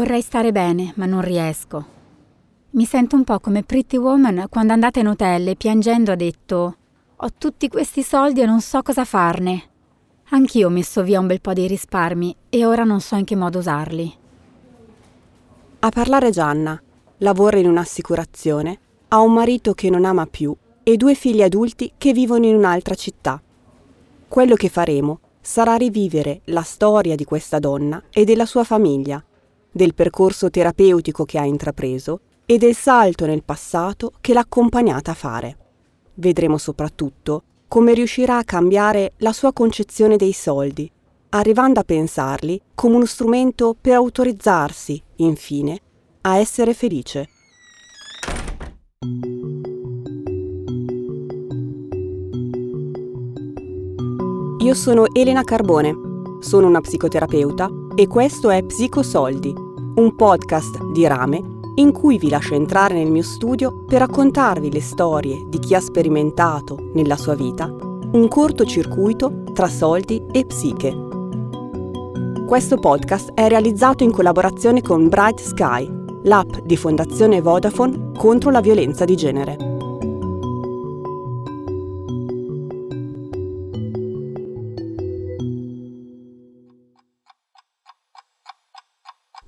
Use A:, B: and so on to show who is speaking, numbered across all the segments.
A: Vorrei stare bene, ma non riesco. Mi sento un po' come Pretty Woman quando andata in hotel e piangendo ha detto Ho tutti questi soldi e non so cosa farne. Anch'io ho messo via un bel po' di risparmi e ora non so in che modo usarli.
B: A parlare Gianna. Lavora in un'assicurazione, ha un marito che non ama più e due figli adulti che vivono in un'altra città. Quello che faremo sarà rivivere la storia di questa donna e della sua famiglia, del percorso terapeutico che ha intrapreso e del salto nel passato che l'ha accompagnata a fare. Vedremo soprattutto come riuscirà a cambiare la sua concezione dei soldi, arrivando a pensarli come uno strumento per autorizzarsi, infine, a essere felice. Io sono Elena Carbone, sono una psicoterapeuta e questo è Psicosoldi, un podcast di rame in cui vi lascio entrare nel mio studio per raccontarvi le storie di chi ha sperimentato nella sua vita un cortocircuito tra soldi e psiche. Questo podcast è realizzato in collaborazione con Bright Sky, l'app di Fondazione Vodafone contro la violenza di genere.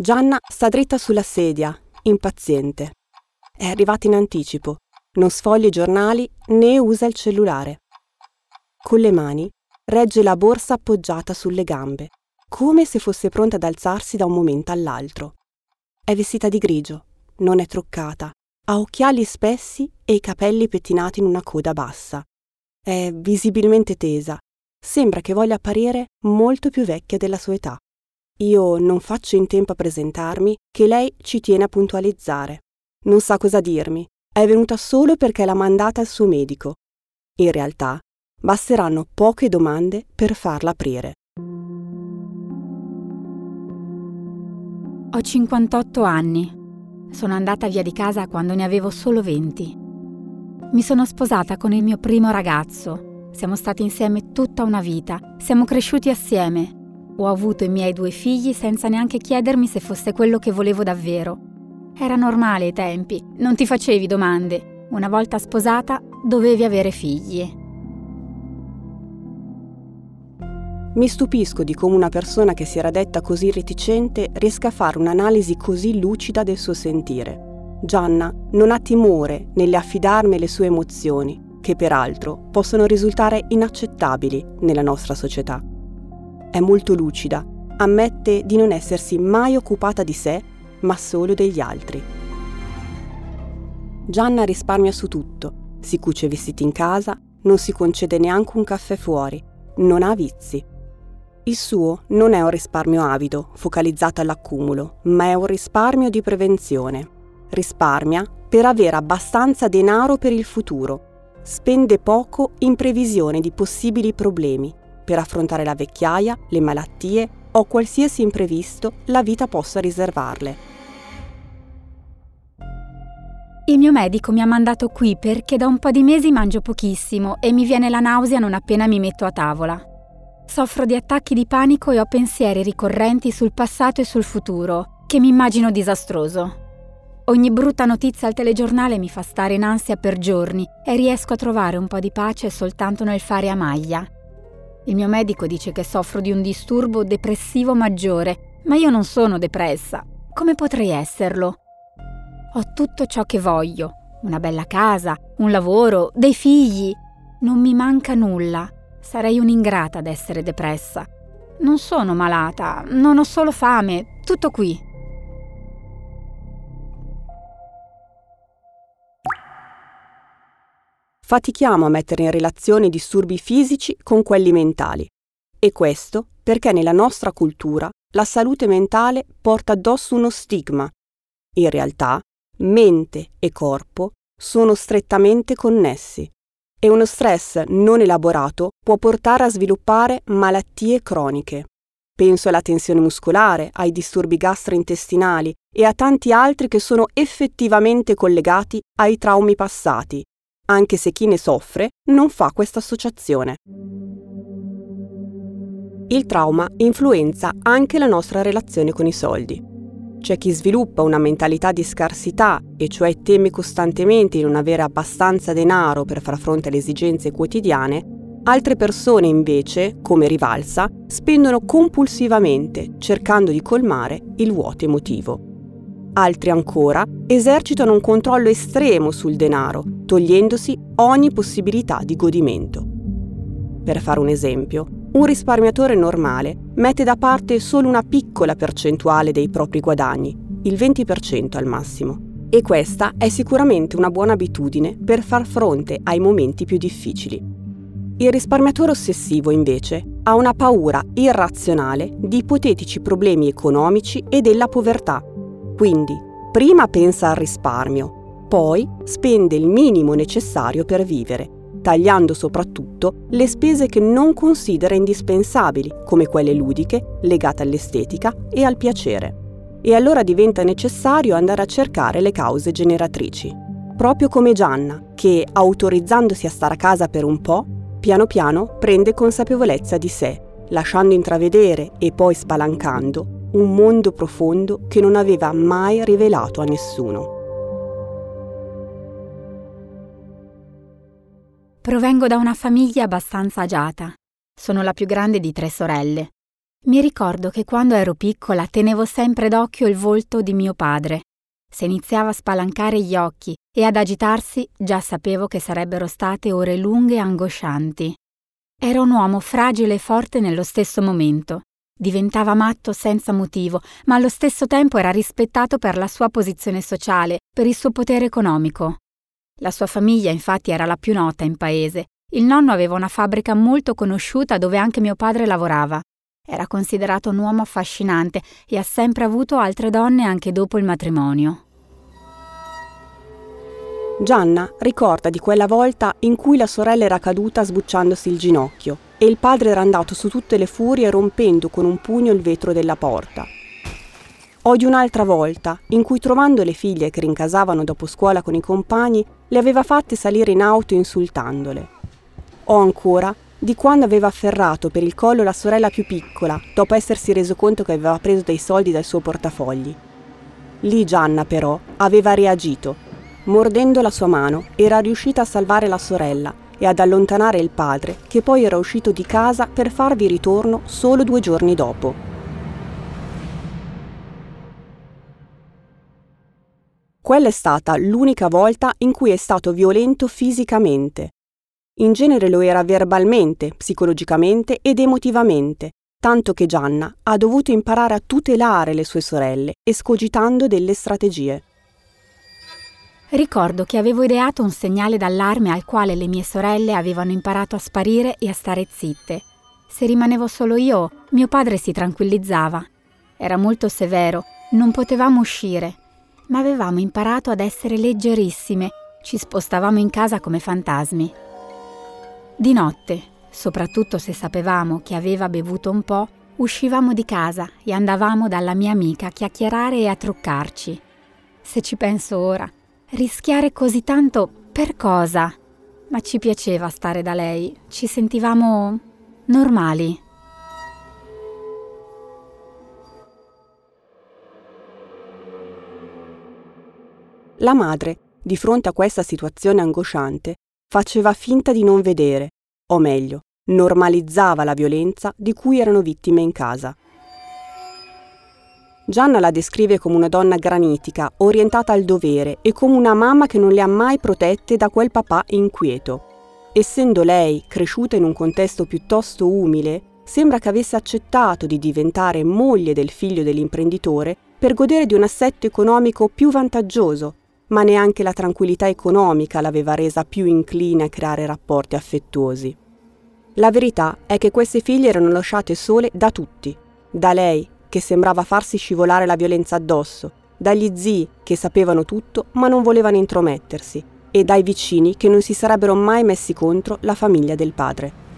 B: Gianna sta dritta sulla sedia impaziente. È arrivata in anticipo, non sfoglia i giornali né usa il cellulare. Con le mani regge la borsa appoggiata sulle gambe, come se fosse pronta ad alzarsi da un momento all'altro. È vestita di grigio, non è truccata, ha occhiali spessi e i capelli pettinati in una coda bassa. È visibilmente tesa, sembra che voglia apparire molto più vecchia della sua età. Io non faccio in tempo a presentarmi, che lei ci tiene a puntualizzare. Non sa cosa dirmi. È venuta solo perché l'ha mandata al suo medico. In realtà, basteranno poche domande per farla aprire.
A: Ho 58 anni. Sono andata via di casa quando ne avevo solo 20. Mi sono sposata con il mio primo ragazzo. Siamo stati insieme tutta una vita. Siamo cresciuti assieme ho avuto i miei due figli senza neanche chiedermi se fosse quello che volevo davvero. Era normale ai tempi, non ti facevi domande. Una volta sposata dovevi avere figli.
B: Mi stupisco di come una persona che si era detta così reticente riesca a fare un'analisi così lucida del suo sentire. Gianna non ha timore nell'affidarmi le sue emozioni, che peraltro possono risultare inaccettabili nella nostra società è molto lucida, ammette di non essersi mai occupata di sé, ma solo degli altri. Gianna risparmia su tutto, si cuce vestiti in casa, non si concede neanche un caffè fuori, non ha vizi. Il suo non è un risparmio avido, focalizzato all'accumulo, ma è un risparmio di prevenzione. Risparmia per avere abbastanza denaro per il futuro. Spende poco in previsione di possibili problemi per affrontare la vecchiaia, le malattie o qualsiasi imprevisto la vita possa riservarle.
A: Il mio medico mi ha mandato qui perché da un po' di mesi mangio pochissimo e mi viene la nausea non appena mi metto a tavola. Soffro di attacchi di panico e ho pensieri ricorrenti sul passato e sul futuro, che mi immagino disastroso. Ogni brutta notizia al telegiornale mi fa stare in ansia per giorni e riesco a trovare un po' di pace soltanto nel fare a maglia. Il mio medico dice che soffro di un disturbo depressivo maggiore, ma io non sono depressa. Come potrei esserlo? Ho tutto ciò che voglio, una bella casa, un lavoro, dei figli. Non mi manca nulla. Sarei un'ingrata ad essere depressa. Non sono malata, non ho solo fame, tutto qui.
B: Fatichiamo a mettere in relazione i disturbi fisici con quelli mentali. E questo perché nella nostra cultura la salute mentale porta addosso uno stigma. In realtà, mente e corpo sono strettamente connessi e uno stress non elaborato può portare a sviluppare malattie croniche. Penso alla tensione muscolare, ai disturbi gastrointestinali e a tanti altri che sono effettivamente collegati ai traumi passati, anche se chi ne soffre non fa questa associazione. Il trauma influenza anche la nostra relazione con i soldi. C'è chi sviluppa una mentalità di scarsità e cioè teme costantemente di non avere abbastanza denaro per far fronte alle esigenze quotidiane Altre persone invece, come Rivalsa, spendono compulsivamente cercando di colmare il vuoto emotivo. Altri ancora esercitano un controllo estremo sul denaro, togliendosi ogni possibilità di godimento. Per fare un esempio, un risparmiatore normale mette da parte solo una piccola percentuale dei propri guadagni, il 20% al massimo. E questa è sicuramente una buona abitudine per far fronte ai momenti più difficili. Il risparmiatore ossessivo, invece, ha una paura irrazionale di ipotetici problemi economici e della povertà. Quindi, prima pensa al risparmio, poi spende il minimo necessario per vivere, tagliando soprattutto le spese che non considera indispensabili, come quelle ludiche, legate all'estetica e al piacere. E allora diventa necessario andare a cercare le cause generatrici. Proprio come Gianna, che, autorizzandosi a stare a casa per un po', piano piano prende consapevolezza di sé, lasciando intravedere e poi spalancando un mondo profondo che non aveva mai rivelato a nessuno.
A: Provengo da una famiglia abbastanza agiata. Sono la più grande di tre sorelle. Mi ricordo che quando ero piccola tenevo sempre d'occhio il volto di mio padre se iniziava a spalancare gli occhi e ad agitarsi, già sapevo che sarebbero state ore lunghe e angoscianti. Era un uomo fragile e forte nello stesso momento. Diventava matto senza motivo, ma allo stesso tempo era rispettato per la sua posizione sociale, per il suo potere economico. La sua famiglia infatti era la più nota in paese. Il nonno aveva una fabbrica molto conosciuta dove anche mio padre lavorava. Era considerato un uomo affascinante e ha sempre avuto altre donne anche dopo il matrimonio.
B: Gianna ricorda di quella volta in cui la sorella era caduta sbucciandosi il ginocchio e il padre era andato su tutte le furie rompendo con un pugno il vetro della porta. O di un'altra volta in cui trovando le figlie che rincasavano dopo scuola con i compagni le aveva fatte salire in auto insultandole. O ancora di quando aveva afferrato per il collo la sorella più piccola, dopo essersi reso conto che aveva preso dei soldi dal suo portafogli. Lì Gianna, però, aveva reagito. Mordendo la sua mano, era riuscita a salvare la sorella e ad allontanare il padre, che poi era uscito di casa per farvi ritorno solo due giorni dopo. Quella è stata l'unica volta in cui è stato violento fisicamente, in genere lo era verbalmente, psicologicamente ed emotivamente, tanto che Gianna ha dovuto imparare a tutelare le sue sorelle, escogitando delle strategie.
A: Ricordo che avevo ideato un segnale d'allarme al quale le mie sorelle avevano imparato a sparire e a stare zitte. Se rimanevo solo io, mio padre si tranquillizzava. Era molto severo, non potevamo uscire, ma avevamo imparato ad essere leggerissime, ci spostavamo in casa come fantasmi. Di notte, soprattutto se sapevamo che aveva bevuto un po', uscivamo di casa e andavamo dalla mia amica a chiacchierare e a truccarci. Se ci penso ora, rischiare così tanto per cosa? Ma ci piaceva stare da lei, ci sentivamo normali.
B: La madre, di fronte a questa situazione angosciante, faceva finta di non vedere, o meglio, normalizzava la violenza di cui erano vittime in casa. Gianna la descrive come una donna granitica, orientata al dovere e come una mamma che non le ha mai protette da quel papà inquieto. Essendo lei cresciuta in un contesto piuttosto umile, sembra che avesse accettato di diventare moglie del figlio dell'imprenditore per godere di un assetto economico più vantaggioso ma neanche la tranquillità economica l'aveva resa più incline a creare rapporti affettuosi. La verità è che queste figlie erano lasciate sole da tutti, da lei, che sembrava farsi scivolare la violenza addosso, dagli zii, che sapevano tutto ma non volevano intromettersi, e dai vicini che non si sarebbero mai messi contro la famiglia del padre.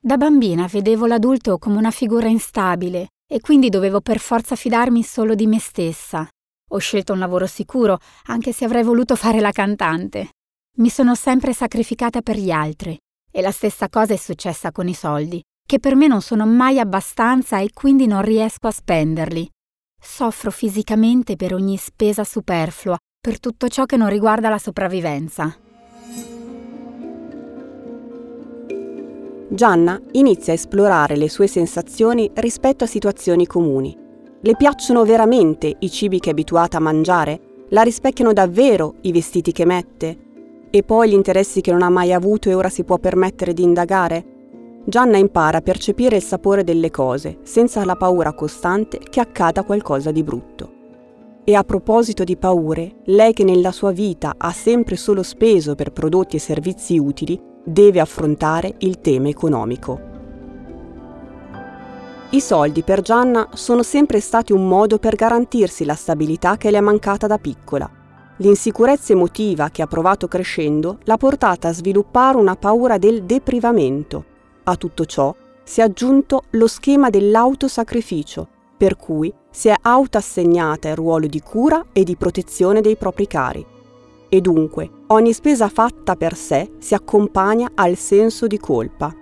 A: Da bambina vedevo l'adulto come una figura instabile, e quindi dovevo per forza fidarmi solo di me stessa. Ho scelto un lavoro sicuro, anche se avrei voluto fare la cantante. Mi sono sempre sacrificata per gli altri e la stessa cosa è successa con i soldi. che per me non sono mai abbastanza e quindi non riesco a spenderli. Soffro fisicamente per ogni spesa superflua, per tutto ciò che non riguarda la sopravvivenza.
B: Gianna inizia a esplorare le sue sensazioni rispetto a situazioni comuni. Le piacciono veramente i cibi che è abituata a mangiare? La rispecchiano davvero i vestiti che mette? E poi gli interessi che non ha mai avuto e ora si può permettere di indagare? Gianna impara a percepire il sapore delle cose, senza la paura costante che accada qualcosa di brutto. E a proposito di paure, lei che nella sua vita ha sempre solo speso per prodotti e servizi utili, deve affrontare il tema economico. I soldi per Gianna sono sempre stati un modo per garantirsi la stabilità che le è mancata da piccola. L'insicurezza emotiva che ha provato crescendo l'ha portata a sviluppare una paura del deprivamento a tutto ciò si è aggiunto lo schema dell'autosacrificio, per cui si è autoassegnata il ruolo di cura e di protezione dei propri cari. E dunque ogni spesa fatta per sé si accompagna al senso di colpa.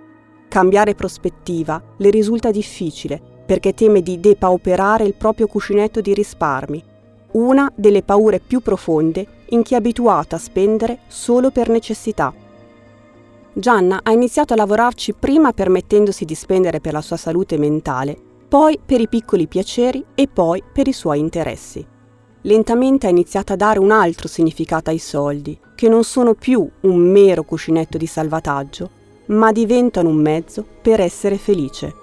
B: Cambiare prospettiva le risulta difficile perché teme di depauperare il proprio cuscinetto di risparmi, una delle paure più profonde in chi è abituato a spendere solo per necessità Gianna ha iniziato a lavorarci prima permettendosi di spendere per la sua salute mentale, poi per i piccoli piaceri e poi per i suoi interessi. Lentamente ha iniziato a dare un altro significato ai soldi, che non sono più un mero cuscinetto di salvataggio, ma diventano un mezzo per essere felice.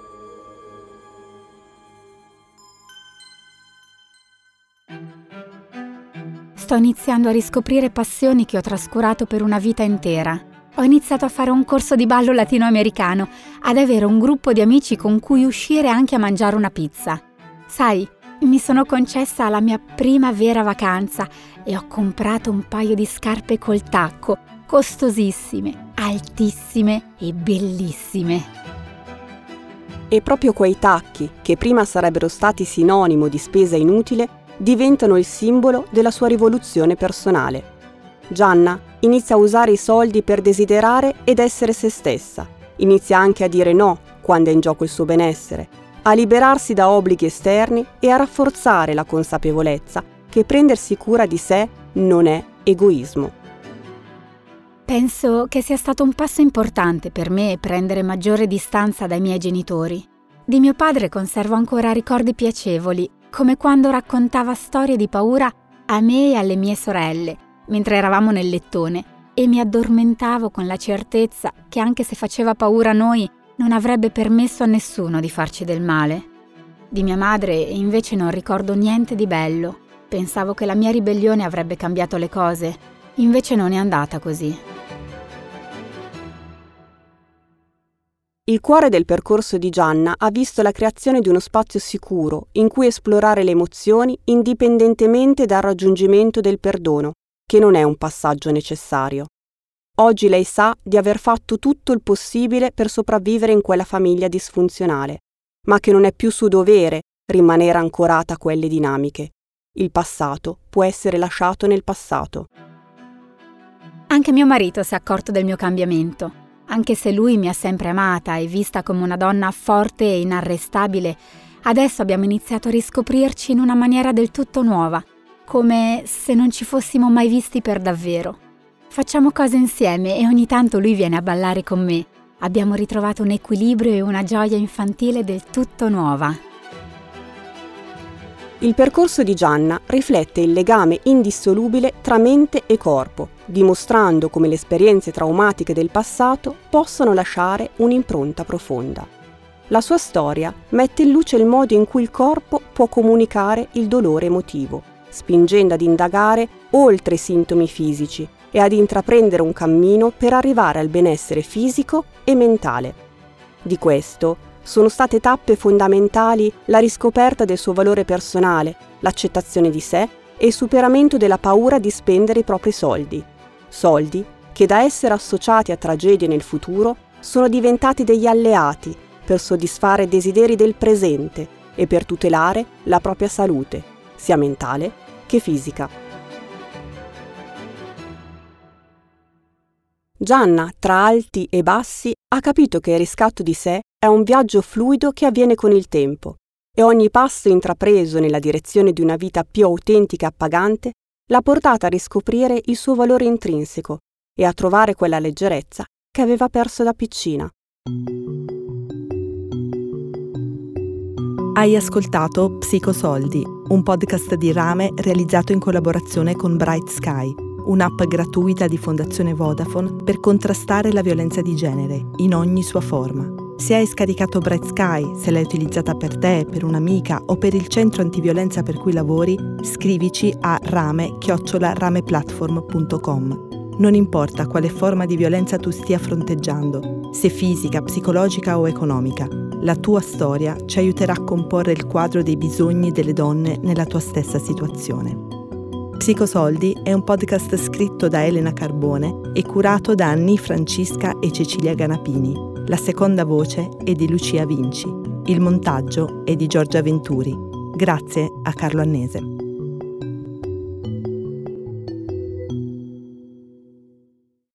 A: Sto iniziando a riscoprire passioni che ho trascurato per una vita intera ho iniziato a fare un corso di ballo latinoamericano, ad avere un gruppo di amici con cui uscire anche a mangiare una pizza. Sai, mi sono concessa la mia prima vera vacanza e ho comprato un paio di scarpe col tacco, costosissime, altissime e bellissime.
B: E proprio quei tacchi, che prima sarebbero stati sinonimo di spesa inutile, diventano il simbolo della sua rivoluzione personale. Gianna inizia a usare i soldi per desiderare ed essere se stessa. Inizia anche a dire no quando è in gioco il suo benessere, a liberarsi da obblighi esterni e a rafforzare la consapevolezza che prendersi cura di sé non è egoismo.
A: Penso che sia stato un passo importante per me prendere maggiore distanza dai miei genitori. Di mio padre conservo ancora ricordi piacevoli, come quando raccontava storie di paura a me e alle mie sorelle, mentre eravamo nel lettone e mi addormentavo con la certezza che anche se faceva paura a noi non avrebbe permesso a nessuno di farci del male. Di mia madre invece non ricordo niente di bello. Pensavo che la mia ribellione avrebbe cambiato le cose, invece non è andata così.
B: Il cuore del percorso di Gianna ha visto la creazione di uno spazio sicuro in cui esplorare le emozioni indipendentemente dal raggiungimento del perdono, che non è un passaggio necessario. Oggi lei sa di aver fatto tutto il possibile per sopravvivere in quella famiglia disfunzionale, ma che non è più suo dovere rimanere ancorata a quelle dinamiche. Il passato può essere lasciato nel passato.
A: Anche mio marito si è accorto del mio cambiamento. Anche se lui mi ha sempre amata e vista come una donna forte e inarrestabile, adesso abbiamo iniziato a riscoprirci in una maniera del tutto nuova come se non ci fossimo mai visti per davvero. Facciamo cose insieme e ogni tanto lui viene a ballare con me. Abbiamo ritrovato un equilibrio e una gioia infantile del tutto nuova.
B: Il percorso di Gianna riflette il legame indissolubile tra mente e corpo, dimostrando come le esperienze traumatiche del passato possono lasciare un'impronta profonda. La sua storia mette in luce il modo in cui il corpo può comunicare il dolore emotivo spingendo ad indagare oltre i sintomi fisici e ad intraprendere un cammino per arrivare al benessere fisico e mentale. Di questo sono state tappe fondamentali la riscoperta del suo valore personale, l'accettazione di sé e il superamento della paura di spendere i propri soldi. Soldi che da essere associati a tragedie nel futuro sono diventati degli alleati per soddisfare desideri del presente e per tutelare la propria salute, sia mentale che fisica. Gianna, tra alti e bassi, ha capito che il riscatto di sé è un viaggio fluido che avviene con il tempo e ogni passo intrapreso nella direzione di una vita più autentica e appagante l'ha portata a riscoprire il suo valore intrinseco e a trovare quella leggerezza che aveva perso da piccina.
C: Hai ascoltato Psicosoldi, un podcast di Rame realizzato in collaborazione con Bright Sky, un'app gratuita di Fondazione Vodafone per contrastare la violenza di genere in ogni sua forma. Se hai scaricato Bright Sky, se l'hai utilizzata per te, per un'amica o per il centro antiviolenza per cui lavori, scrivici a rame-rameplatform.com. Non importa quale forma di violenza tu stia fronteggiando, se fisica, psicologica o economica, la tua storia ci aiuterà a comporre il quadro dei bisogni delle donne nella tua stessa situazione. Psicosoldi è un podcast scritto da Elena Carbone e curato da Anni Francisca e Cecilia Ganapini. La seconda voce è di Lucia Vinci. Il montaggio è di Giorgia Venturi. Grazie a Carlo Annese.